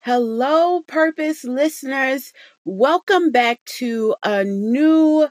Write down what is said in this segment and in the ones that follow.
Hello, purpose listeners. Welcome back to a new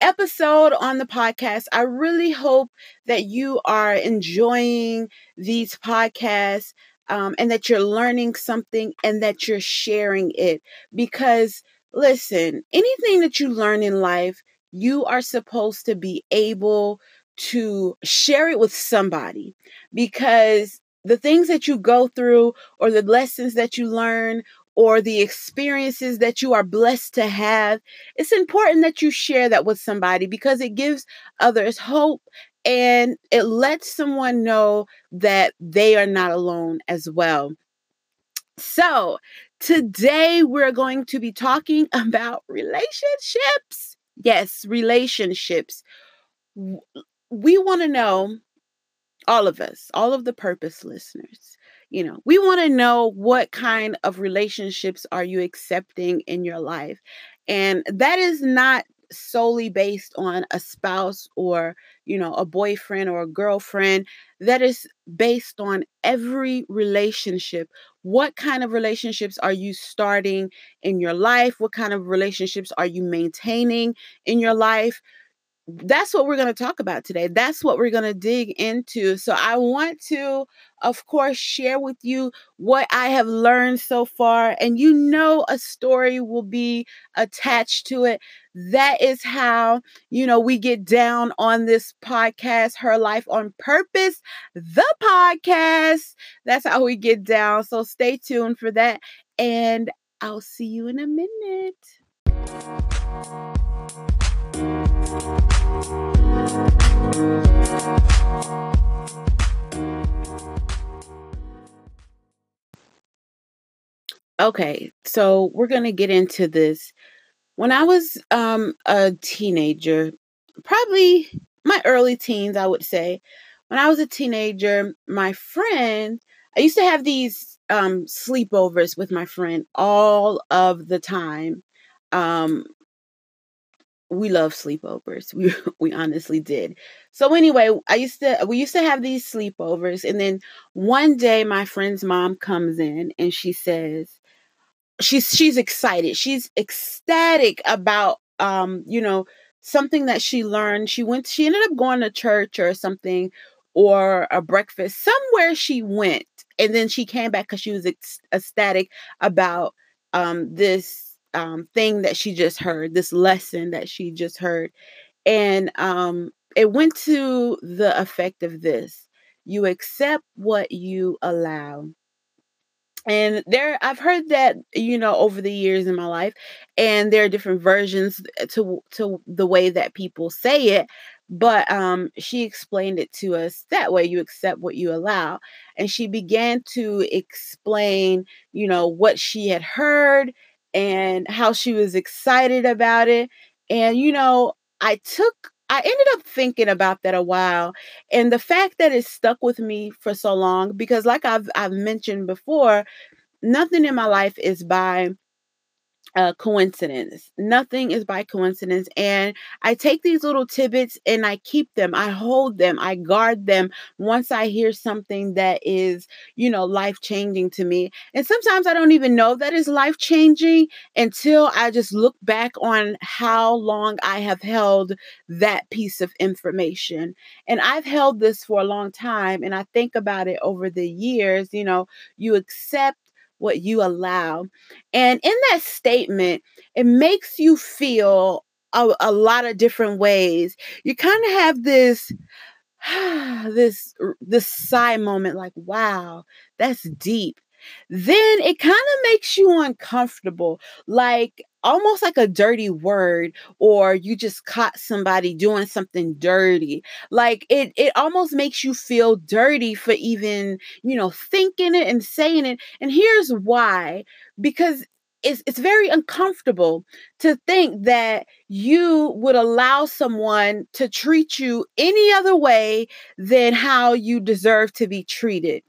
episode on the podcast. I really hope that you are enjoying these podcasts um, and that you're learning something and that you're sharing it. Because, listen, anything that you learn in life, you are supposed to be able to share it with somebody because the things that you go through or the lessons that you learn or the experiences that you are blessed to have, it's important that you share that with somebody because it gives others hope and it lets someone know that they are not alone as well. So, today we're going to be talking about relationships. Yes, relationships. We want to know all of us, all of the purpose listeners, you know, we want to know what kind of relationships are you accepting in your life? And that is not solely based on a spouse or, you know, a boyfriend or a girlfriend. That is based on every relationship. What kind of relationships are you starting in your life? What kind of relationships are you maintaining in your life? That's what we're going to talk about today. That's what we're going to dig into. So, I want to, of course, share with you what I have learned so far. And you know, a story will be attached to it. That is how, you know, we get down on this podcast, Her Life on Purpose, the podcast. That's how we get down. So, stay tuned for that. And I'll see you in a minute. Okay, so we're going to get into this. When I was um, a teenager, probably my early teens, I would say, when I was a teenager, my friend, I used to have these um, sleepovers with my friend all of the time. Um, we love sleepovers. We we honestly did. So anyway, I used to we used to have these sleepovers and then one day my friend's mom comes in and she says she's she's excited. She's ecstatic about um, you know, something that she learned. She went she ended up going to church or something or a breakfast somewhere she went and then she came back cuz she was ecstatic about um this um, thing that she just heard, this lesson that she just heard. And um, it went to the effect of this you accept what you allow. And there, I've heard that you know over the years in my life, and there are different versions to to the way that people say it. But um, she explained it to us that way: you accept what you allow. And she began to explain, you know, what she had heard and how she was excited about it. And, you know, I took, I ended up thinking about that a while. And the fact that it stuck with me for so long, because like I've, I've mentioned before, nothing in my life is by uh, coincidence. Nothing is by coincidence. And I take these little tidbits and I keep them, I hold them, I guard them once I hear something that is, you know, life changing to me. And sometimes I don't even know that is life changing until I just look back on how long I have held that piece of information. And I've held this for a long time. And I think about it over the years, you know, you accept what you allow. And in that statement, it makes you feel a, a lot of different ways. You kind of have this this this sigh moment like wow that's deep then it kind of makes you uncomfortable like almost like a dirty word or you just caught somebody doing something dirty. Like it it almost makes you feel dirty for even you know thinking it and saying it. And here's why because it's, it's very uncomfortable to think that you would allow someone to treat you any other way than how you deserve to be treated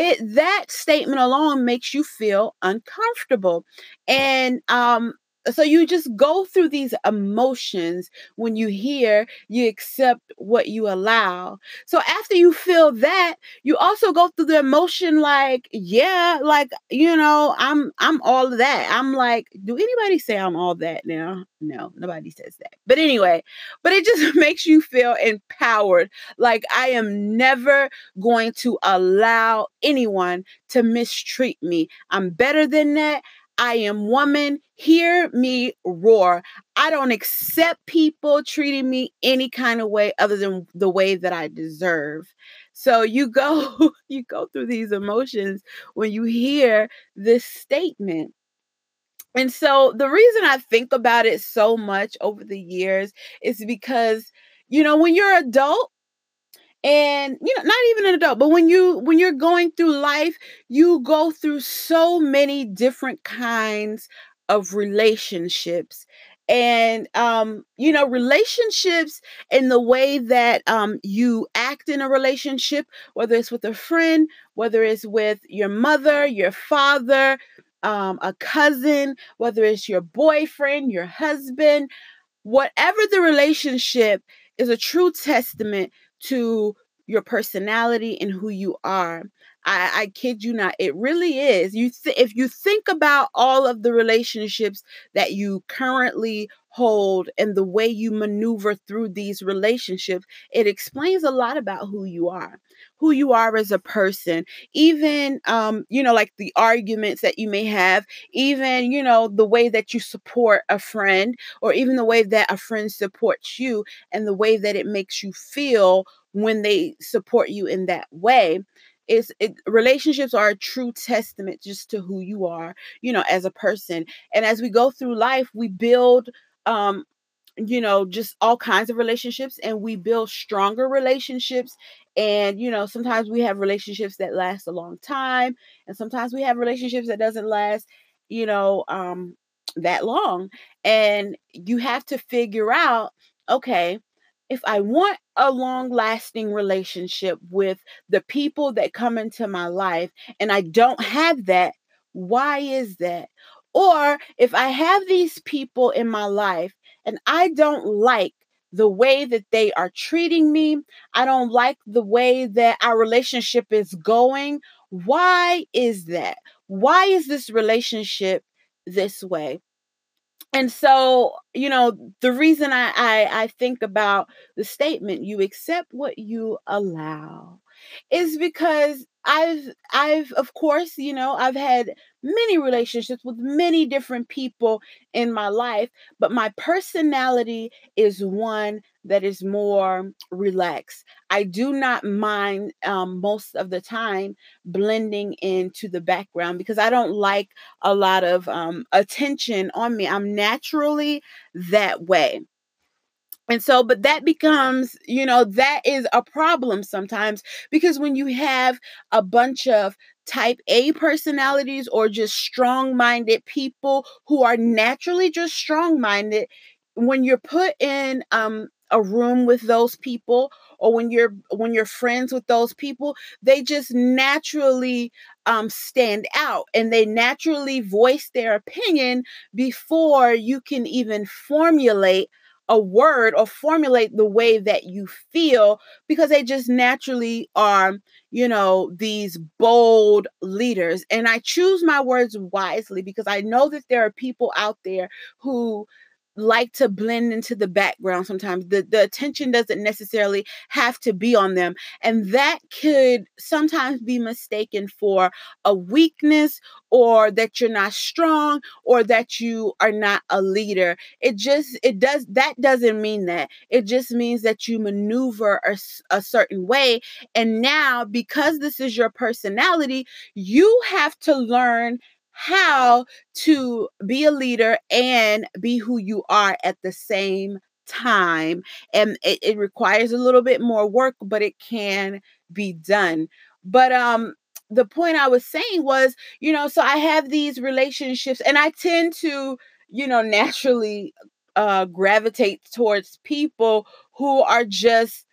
it that statement alone makes you feel uncomfortable. And um so you just go through these emotions when you hear you accept what you allow. So after you feel that you also go through the emotion like yeah like you know i'm i'm all that. I'm like do anybody say i'm all that now? No nobody says that. But anyway but it just makes you feel empowered. Like i am never going to allow anyone to mistreat me. I'm better than that I am woman. Hear me roar. I don't accept people treating me any kind of way other than the way that I deserve. So you go you go through these emotions when you hear this statement. And so the reason I think about it so much over the years is because you know when you're adult and you know not even an adult but when you when you're going through life you go through so many different kinds of relationships. And um you know relationships in the way that um you act in a relationship whether it's with a friend whether it's with your mother your father um a cousin whether it's your boyfriend your husband whatever the relationship is a true testament to your personality and who you are. I, I kid you not, it really is. You th- if you think about all of the relationships that you currently hold and the way you maneuver through these relationships, it explains a lot about who you are, who you are as a person. Even um, you know, like the arguments that you may have, even you know, the way that you support a friend, or even the way that a friend supports you, and the way that it makes you feel when they support you in that way is it, relationships are a true testament just to who you are you know as a person and as we go through life we build um you know just all kinds of relationships and we build stronger relationships and you know sometimes we have relationships that last a long time and sometimes we have relationships that doesn't last you know um that long and you have to figure out okay if I want a long lasting relationship with the people that come into my life and I don't have that, why is that? Or if I have these people in my life and I don't like the way that they are treating me, I don't like the way that our relationship is going, why is that? Why is this relationship this way? and so you know the reason I, I i think about the statement you accept what you allow is because i've i've of course you know i've had many relationships with many different people in my life but my personality is one that is more relaxed. I do not mind um, most of the time blending into the background because i don't like a lot of um, attention on me. I'm naturally that way and so, but that becomes, you know, that is a problem sometimes because when you have a bunch of type A personalities or just strong minded people who are naturally just strong minded, when you're put in um, a room with those people or when you're when you're friends with those people they just naturally um, stand out and they naturally voice their opinion before you can even formulate a word or formulate the way that you feel because they just naturally are, you know, these bold leaders. And I choose my words wisely because I know that there are people out there who like to blend into the background sometimes. The the attention doesn't necessarily have to be on them and that could sometimes be mistaken for a weakness or that you're not strong or that you are not a leader. It just it does that doesn't mean that. It just means that you maneuver a, a certain way and now because this is your personality you have to learn how to be a leader and be who you are at the same time. And it, it requires a little bit more work, but it can be done. But um the point I was saying was, you know, so I have these relationships and I tend to, you know, naturally uh gravitate towards people who are just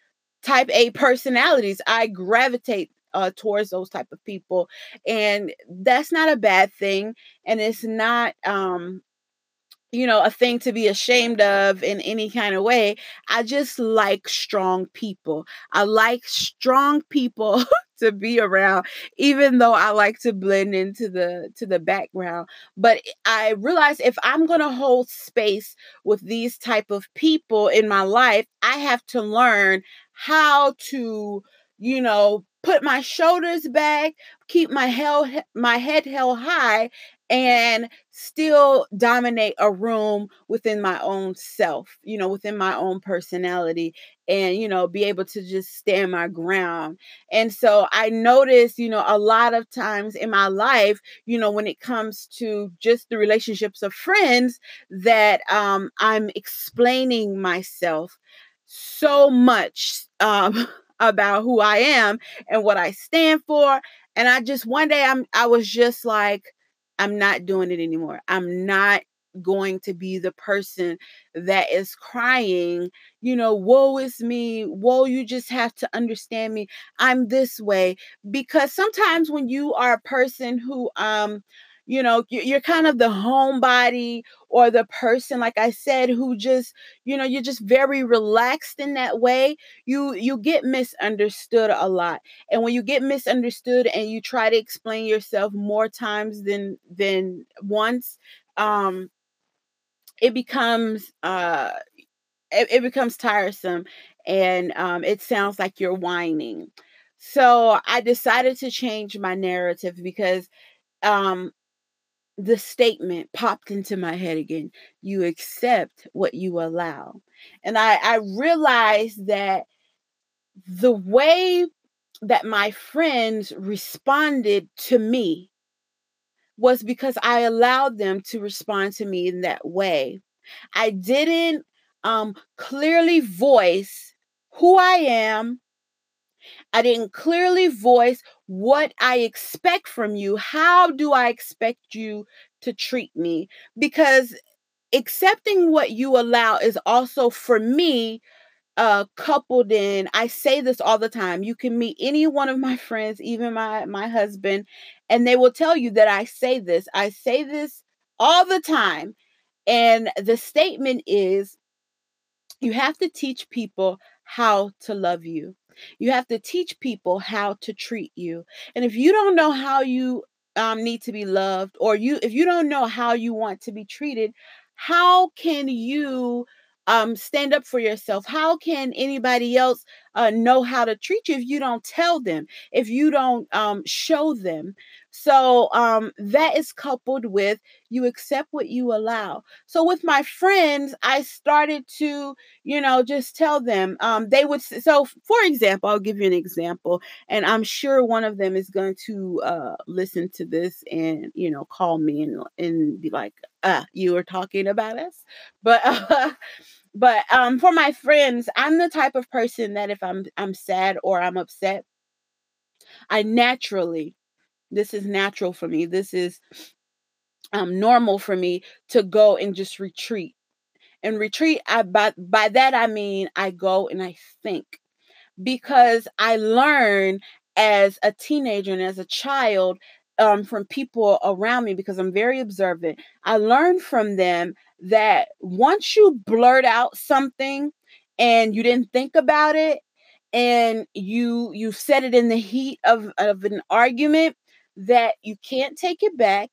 type A personalities. I gravitate uh, towards those type of people and that's not a bad thing and it's not um you know, a thing to be ashamed of in any kind of way. I just like strong people. I like strong people to be around even though I like to blend into the to the background. But I realize if I'm going to hold space with these type of people in my life, I have to learn how to, you know, put my shoulders back, keep my held my head held high and still dominate a room within my own self, you know, within my own personality and, you know, be able to just stand my ground. And so I notice, you know, a lot of times in my life, you know, when it comes to just the relationships of friends, that um, I'm explaining myself so much um, about who I am and what I stand for. And I just one day I'm I was just like, I'm not doing it anymore. I'm not going to be the person that is crying, you know, woe is me, woe, you just have to understand me. I'm this way. Because sometimes when you are a person who um you know you're kind of the homebody or the person like i said who just you know you're just very relaxed in that way you you get misunderstood a lot. And when you get misunderstood and you try to explain yourself more times than than once um it becomes uh it, it becomes tiresome and um it sounds like you're whining. So i decided to change my narrative because um the statement popped into my head again you accept what you allow. And i i realized that the way that my friends responded to me was because i allowed them to respond to me in that way. I didn't um clearly voice who i am I didn't clearly voice what I expect from you. How do I expect you to treat me? Because accepting what you allow is also for me uh coupled in I say this all the time. You can meet any one of my friends, even my my husband, and they will tell you that I say this. I say this all the time. And the statement is you have to teach people how to love you. You have to teach people how to treat you. And if you don't know how you um, need to be loved, or you if you don't know how you want to be treated, how can you um, stand up for yourself? How can anybody else uh, know how to treat you if you don't tell them, if you don't um, show them? So um, that is coupled with you accept what you allow. So with my friends, I started to, you know, just tell them. Um, they would. So for example, I'll give you an example, and I'm sure one of them is going to uh, listen to this and you know call me and and be like, "Ah, you were talking about us," but. Uh, but um for my friends i'm the type of person that if i'm i'm sad or i'm upset i naturally this is natural for me this is um normal for me to go and just retreat. And retreat i by, by that i mean i go and i think. Because i learn as a teenager and as a child um, from people around me because i'm very observant i learned from them that once you blurt out something and you didn't think about it and you you said it in the heat of, of an argument that you can't take it back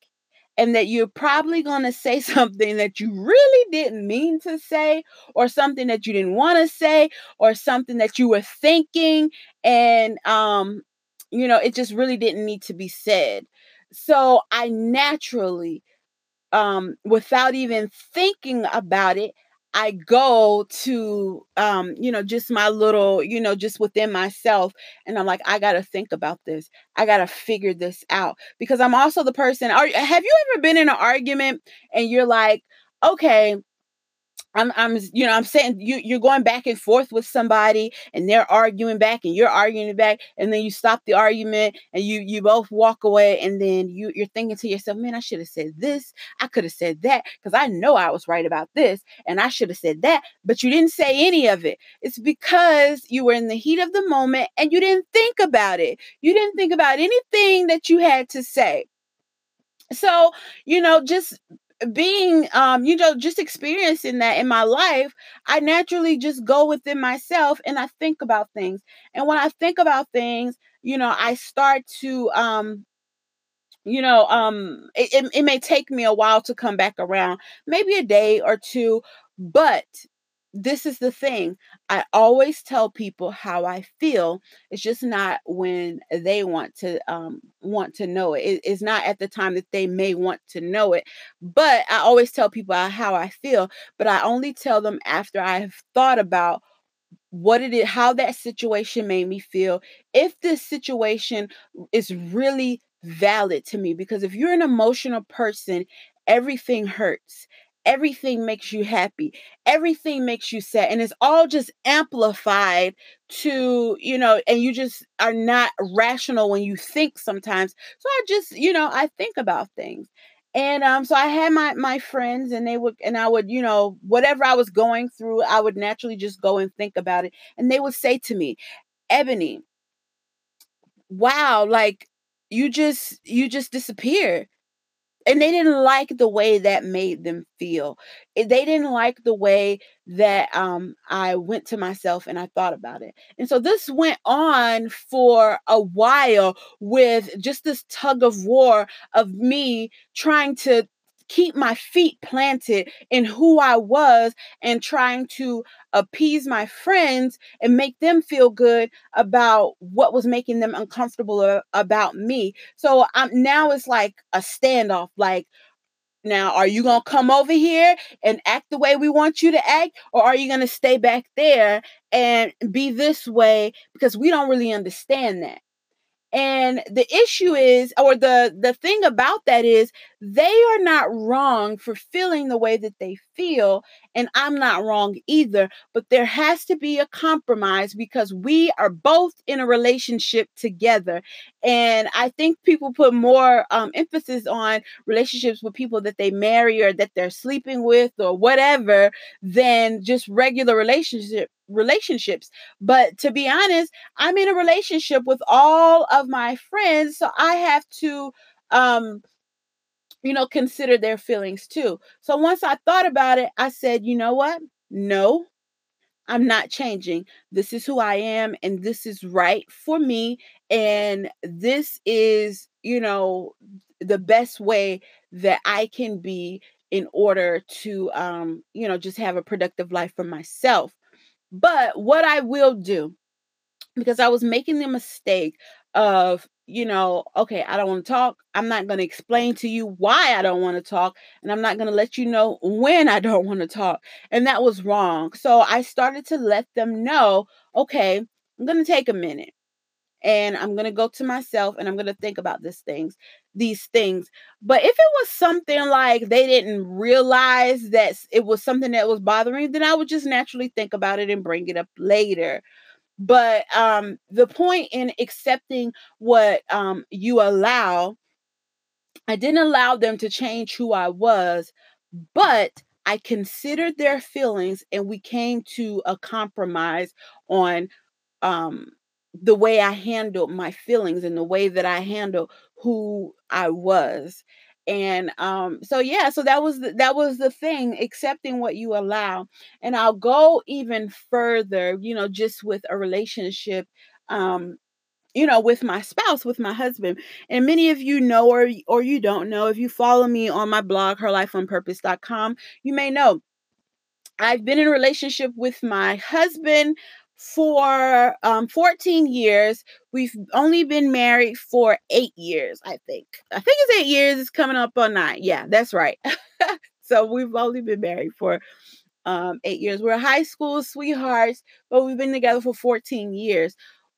and that you're probably going to say something that you really didn't mean to say or something that you didn't want to say or something that you were thinking and um you know it just really didn't need to be said. So i naturally um, without even thinking about it, I go to, um, you know, just my little, you know, just within myself. And I'm like, I got to think about this. I got to figure this out because I'm also the person. Are, have you ever been in an argument and you're like, okay, I'm, I'm, you know, I'm saying you, you're going back and forth with somebody, and they're arguing back, and you're arguing back, and then you stop the argument, and you, you both walk away, and then you, you're thinking to yourself, man, I should have said this, I could have said that, because I know I was right about this, and I should have said that, but you didn't say any of it. It's because you were in the heat of the moment, and you didn't think about it. You didn't think about anything that you had to say. So, you know, just being um you know just experiencing that in my life i naturally just go within myself and i think about things. And when i think about things you know i start to um you know um it, it, it may take me a while to come back around maybe a day or two but this is the thing. I always tell people how I feel. It's just not when they want to um, want to know it. it. It's not at the time that they may want to know it. But I always tell people how I feel. But I only tell them after I've thought about what it is, how that situation made me feel. If this situation is really valid to me, because if you're an emotional person, everything hurts everything makes you happy everything makes you sad and it's all just amplified to you know and you just are not rational when you think sometimes so i just you know i think about things and um so i had my my friends and they would and i would you know whatever i was going through i would naturally just go and think about it and they would say to me ebony wow like you just you just disappeared and they didn't like the way that made them feel. They didn't like the way that um, i went to myself and i thought about it. And so this went on for a while with just this tug of war of me trying to keep my feet planted in who I was and trying to appease my friends and make them feel good about what was making them uncomfortable about me. So I'm now it's like a standoff like now, are you going to come over here and act the way we want you to act? Or are you going to stay back there and be this way? Because we don't really understand that. And the issue is, or the the thing about that is, they are not wrong for feeling the way that they feel, and I'm not wrong either. But there has to be a compromise because we are both in a relationship together. And I think people put more um, emphasis on relationships with people that they marry or that they're sleeping with or whatever than just regular relationship relationships. But to be honest, I'm in a relationship with all of my friends, so I have to um you know consider their feelings too. So once I thought about it, I said, "You know what? No. I'm not changing. This is who I am and this is right for me and this is, you know, the best way that I can be in order to um, you know, just have a productive life for myself. But what I will do, because I was making the mistake of, you know, okay, I don't want to talk. I'm not going to explain to you why I don't want to talk. And I'm not going to let you know when I don't want to talk. And that was wrong. So I started to let them know, okay, I'm going to take a minute and I'm going to go to myself and I'm going to think about these things, these things. But if it was something like they didn't realize that it was something that was bothering, then I would just naturally think about it and bring it up later. But um, the point in accepting what um, you allow, I didn't allow them to change who I was, but I considered their feelings and we came to a compromise on um the way I handled my feelings and the way that I handled who I was. And um so yeah, so that was the, that was the thing, accepting what you allow. And I'll go even further, you know, just with a relationship um you know with my spouse with my husband and many of you know or or you don't know if you follow me on my blog herlifeonpurpose.com you may know I've been in a relationship with my husband for um, 14 years. We've only been married for eight years, I think. I think it's eight years. It's coming up on nine. Yeah, that's right. so we've only been married for um, eight years. We're high school sweethearts, but we've been together for 14 years.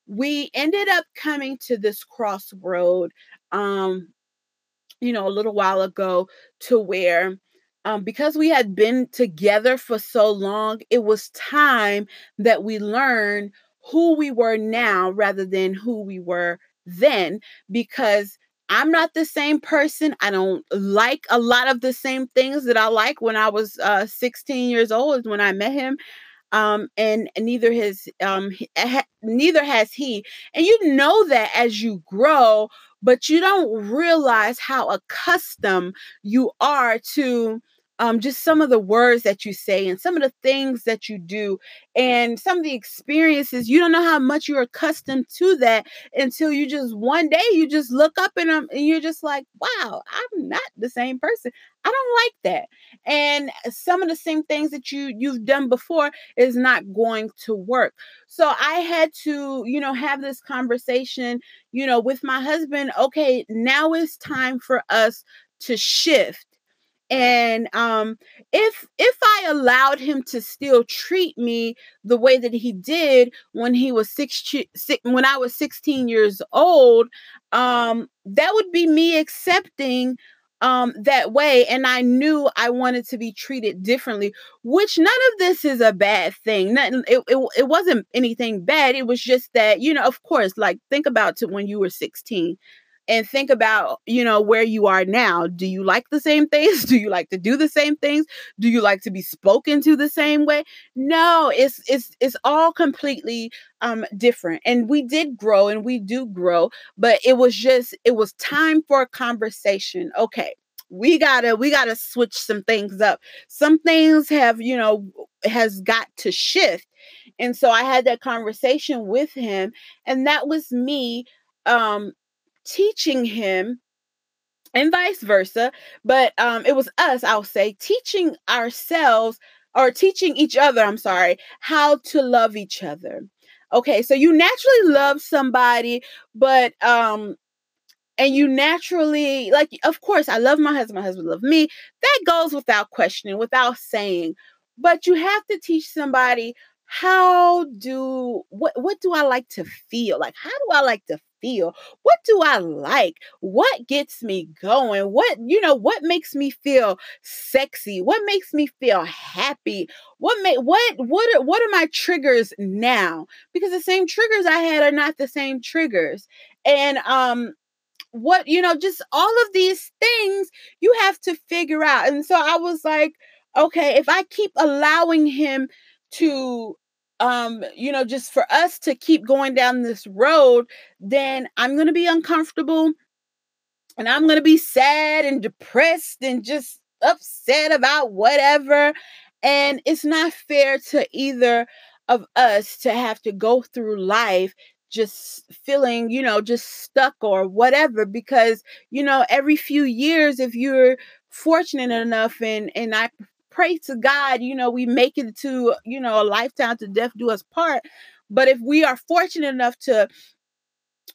We ended up coming to this crossroad, um, you know, a little while ago to where um, because we had been together for so long, it was time that we learn who we were now rather than who we were then. Because I'm not the same person. I don't like a lot of the same things that I like when I was uh, 16 years old when I met him. um, and neither has um, ha- neither has he. And you know that as you grow, but you don't realize how accustomed you are to um, just some of the words that you say and some of the things that you do and some of the experiences you don't know how much you're accustomed to that until you just one day you just look up and, um, and you're just like wow i'm not the same person. I don't like that. And some of the same things that you you've done before is not going to work. So i had to you know have this conversation you know with my husband okay now it's time for us to shift and um if if i allowed him to still treat me the way that he did when he was six, six when i was 16 years old um that would be me accepting um that way and i knew i wanted to be treated differently which none of this is a bad thing Nothing, it, it, it wasn't anything bad it was just that you know of course like think about it when you were 16 and think about you know where you are now. Do you like the same things? Do you like to do the same things? Do you like to be spoken to the same way? No it's it's it's all completely um different and we did grow and we do grow but it was just it was time for a conversation. Okay we gotta we gotta switch some things up. Some things have you know has got to shift and so i had that conversation with him and that was me um teaching him and vice versa but um it was us i'll say teaching ourselves or teaching each other i'm sorry how to love each other. Okay so you naturally love somebody but um and you naturally like of course i love my husband my husband love me that goes without questioning without saying but you have to teach somebody how do what what do i like to feel like how do i like to feel? What do I like? What gets me going? What, you know, what makes me feel sexy? What makes me feel happy? What make what what are, what are my triggers now? Because the same triggers I had are not the same triggers. And um what, you know, just all of these things you have to figure out. And so I was like, okay, if I keep allowing him to um you know just for us to keep going down this road then i'm going to be uncomfortable and i'm going to be sad and depressed and just upset about whatever and it's not fair to either of us to have to go through life just feeling, you know, just stuck or whatever because, you know, every few years if you're fortunate enough and and I pray to God, you know, we make it to, you know, a lifetime to death do us part. But if we are fortunate enough to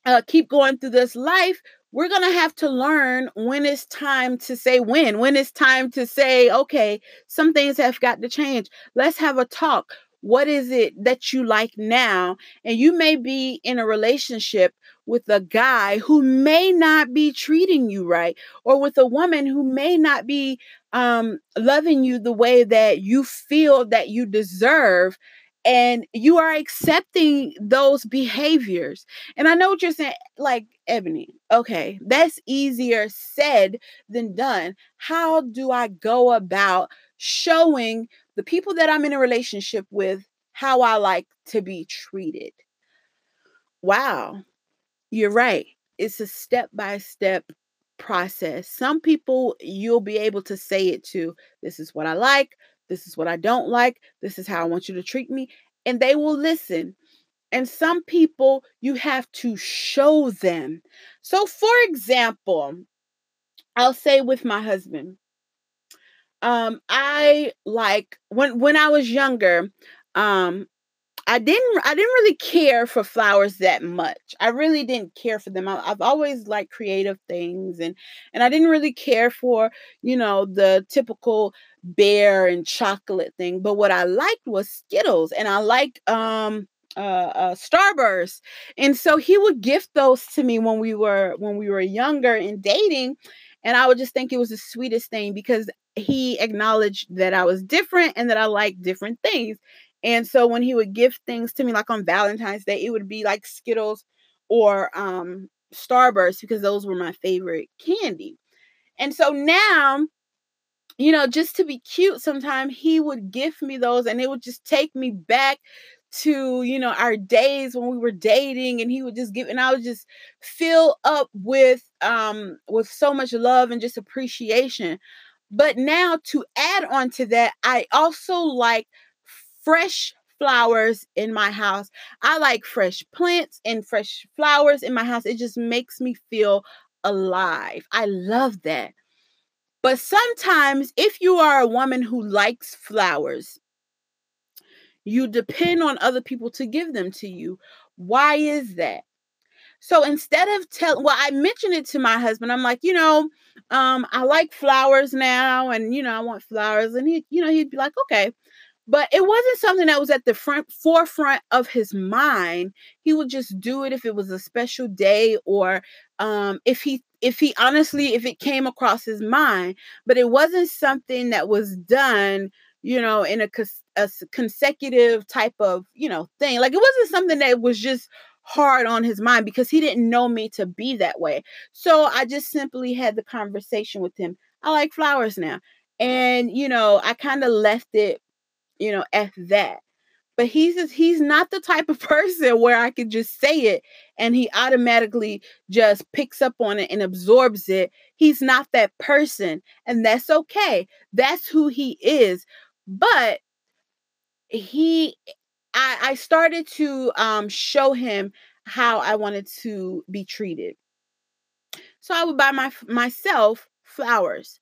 uh, keep going through this life, we're going to have to learn when it's time to say when, when it's time to say, okay, some things have got to change. Let's have a talk. What is it that you like now? And you may be in a relationship with a guy who may not be treating you right, or with a woman who may not be um, loving you the way that you feel that you deserve and you are accepting those behaviors. And I know what you're saying, like Ebony, okay, that's easier said than done. How do I go about showing the people that I'm in a relationship with how I like to be treated? Wow, you're right. It's a step by step process. Some people you'll be able to say it to this is what I like, this is what I don't like, this is how I want you to treat me, and they will listen. And some people you have to show them. So, for example, I'll say with my husband, um, I like when when I was younger, um, I didn't I didn't really care for flowers that much. I really didn't care for them. I, have always liked creative things and and I didn't really care for, you know, the typical bear and chocolate thing. But what I liked was Skittles and I like um uh, uh Starburst. And so he would gift those to me when we were when we were younger and dating and I would just think it was the sweetest thing because he acknowledged that I was different and that I like different things. And so when he would give things to me, like on Valentine's Day, it would be like Skittles or um, Starburst because those were my favorite candy. And so now, you know, just to be cute, sometimes he would gift me those and it would just take me back to, you know, our days when we were dating and he would just give and I would just fill up with um with so much love and just appreciation. But now to add on to that, I also like fresh flowers in my house. I like fresh plants and fresh flowers in my house. It just makes me feel alive. I love that. But sometimes, if you are a woman who likes flowers, you depend on other people to give them to you. Why is that? So instead of tell well, I mentioned it to my husband. I'm like, you know, um, I like flowers now, and you know, I want flowers. And he, you know, he'd be like, okay but it wasn't something that was at the front forefront of his mind. He would just do it if it was a special day or um, if he if he honestly if it came across his mind but it wasn't something that was done you know in a, a consecutive type of you know thing. Like it wasn't something that was just hard on his mind because he didn't know me to be that way. So i just simply had the conversation with him. I like flowers now. And you know i kind of left it you know, F that. But he's just, he's not the type of person where I could just say it and he automatically just picks up on it and absorbs it. He's not that person. And that's okay. That's who he is. But he I, I started to um, show him how I wanted to be treated. So I would buy my myself flowers.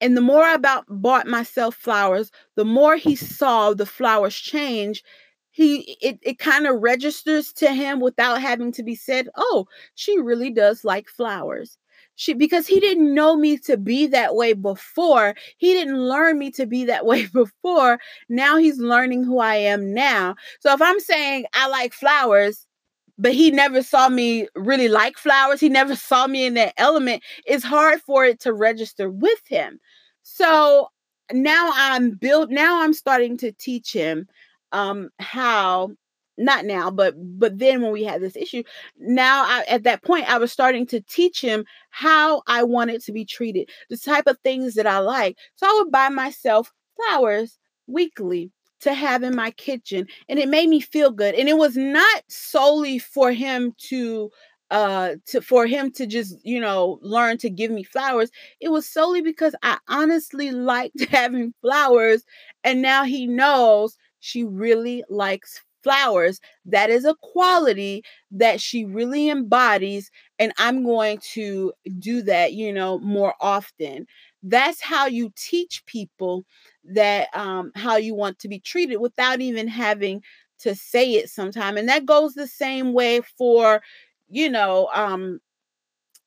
And the more I about bought myself flowers, the more he saw the flowers change. He it, it kind of registers to him without having to be said, oh, she really does like flowers. She because he didn't know me to be that way before. He didn't learn me to be that way before. Now he's learning who I am now. So if I'm saying I like flowers, but he never saw me really like flowers. He never saw me in that element. It's hard for it to register with him. So now I'm built now I'm starting to teach him um how not now but but then when we had this issue now I, at that point i was starting to teach him how i wanted to be treated the type of things that i like. So i would buy myself flowers weekly to have in my kitchen and it made me feel good and it was not solely for him to uh to for him to just you know learn to give me flowers it was solely because i honestly liked having flowers and now he knows she really likes flowers that is a quality that she really embodies and i'm going to do that you know more often. That's how you teach people that um, how you want to be treated without even having to say it sometime and that goes the same way for you know um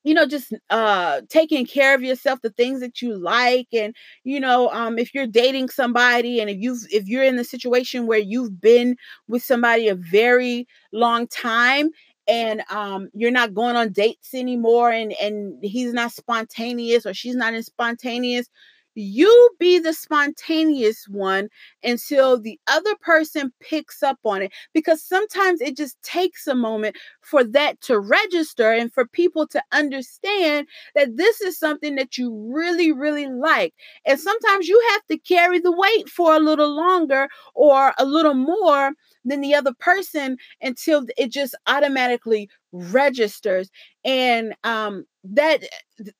you know just uh taking care of yourself the things that you like and you know um if you're dating somebody and if you've if you're in the situation where you've been with somebody a very long time and um you're not going on dates anymore and and he's not spontaneous or she's not as spontaneous you be the spontaneous one until the other person picks up on it because sometimes it just takes a moment for that to register and for people to understand that this is something that you really really like. And sometimes you have to carry the weight for a little longer or a little more than the other person until it just automatically registers and um that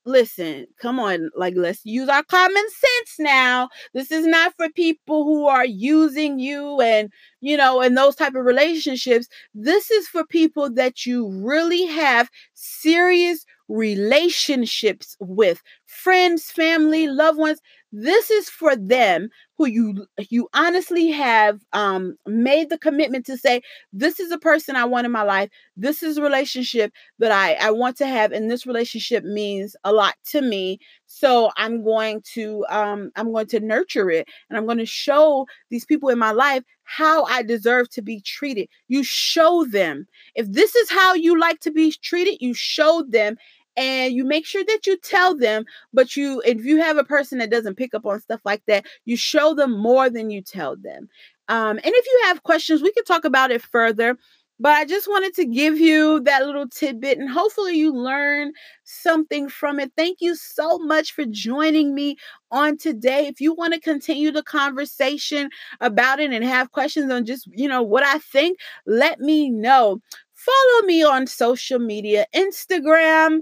listen come on like let's use our common sense now. This is not for people who are using you and you know and those type of relationships. This is for people that you really have serious relationships with friends family loved ones this is for them who you you honestly have um, made the commitment to say this is a person i want in my life. This is a relationship that i i want to have and this relationship means a lot to me. So i'm going to um i'm going to nurture it and i'm going to show these people in my life how i deserve to be treated. You show them. If this is how you like to be treated you show them and you make sure that you tell them but you if you have a person that doesn't pick up on stuff like that you show them more than you tell them um, and if you have questions we can talk about it further But I just wanted to give you that little tidbit and hopefully you learn something from it. Thank you so much for joining me on today. If you want to continue the conversation about it and have questions on just, you know, what I think, let me know. Follow me on social media, Instagram,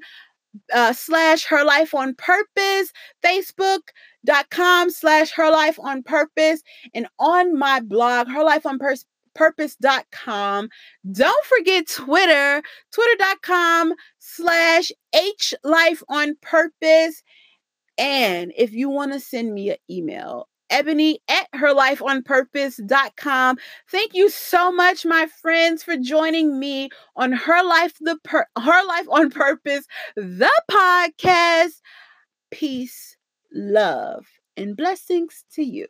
uh, slash her life on purpose, Facebook.com slash her life on purpose, and on my blog, her life on purpose purpose.com. Don't forget Twitter, twitter.com slash H life on purpose. And if you want to send me an email, ebony at herlifeonpurpose.com. Thank you so much, my friends, for joining me on Her Life the Her Life on Purpose, the podcast. Peace, love, and blessings to you.